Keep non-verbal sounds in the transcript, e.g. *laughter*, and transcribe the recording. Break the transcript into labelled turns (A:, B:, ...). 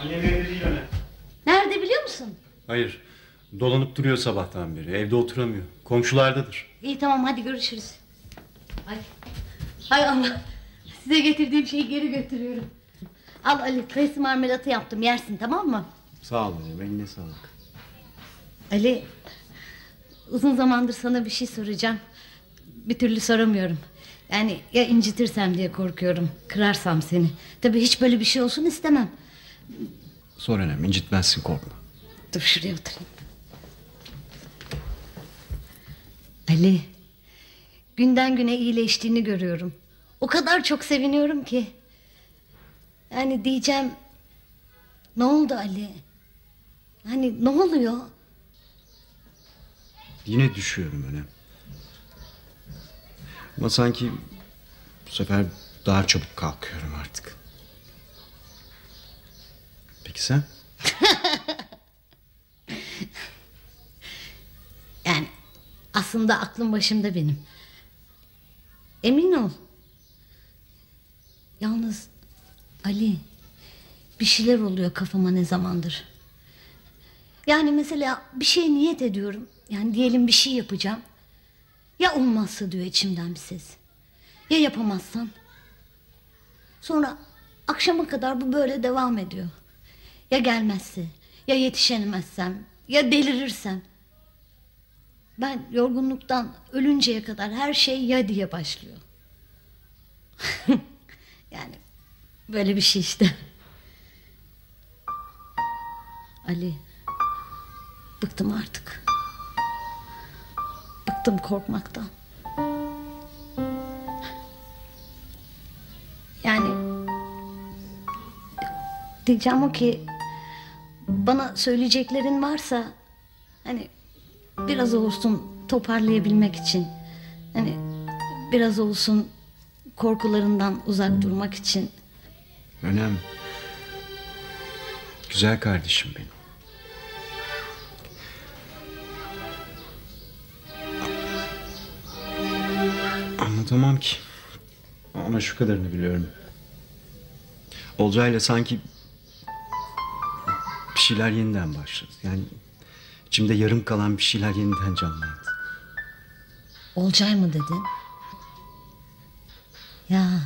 A: Annem evde değil öyle.
B: Nerede biliyor musun?
A: Hayır. Dolanıp duruyor sabahtan beri. Evde oturamıyor. Komşulardadır.
B: İyi tamam hadi görüşürüz. Ay. Hay Allah. Size getirdiğim şeyi geri götürüyorum. Al Ali kayısı marmelatı yaptım yersin tamam mı?
A: Sağ ol annem. Eline sağlık.
B: Ali uzun zamandır sana bir şey soracağım. Bir türlü soramıyorum. Yani ya incitirsem diye korkuyorum. Kırarsam seni. Tabii hiç böyle bir şey olsun istemem.
A: Sor annem. incitmezsin korkma.
B: Dur şuraya oturayım. Ali, günden güne iyileştiğini görüyorum. O kadar çok seviniyorum ki. Yani diyeceğim, ne oldu Ali? Hani ne oluyor?
A: Yine düşüyorum öne. Ama sanki bu sefer daha çabuk kalkıyorum artık. Peki sen? *laughs*
B: Yani aslında aklım başımda benim. Emin ol. Yalnız Ali bir şeyler oluyor kafama ne zamandır. Yani mesela bir şey niyet ediyorum. Yani diyelim bir şey yapacağım. Ya olmazsa diyor içimden bir ses. Ya yapamazsan? Sonra akşama kadar bu böyle devam ediyor. Ya gelmezse, ya yetişemezsem, ya delirirsem. Ben yorgunluktan ölünceye kadar her şey ya diye başlıyor. *laughs* yani böyle bir şey işte. Ali, bıktım artık. Bıktım korkmaktan. Yani diyeceğim o ki bana söyleyeceklerin varsa hani biraz olsun toparlayabilmek için hani biraz olsun korkularından uzak durmak için
A: Önem. Güzel kardeşim benim. Anlatamam ki. Ama şu kadarını biliyorum. Olcayla sanki bir şeyler yeniden başladı. Yani içimde yarım kalan bir şeyler yeniden canlandı.
B: Olcay mı dedin? Ya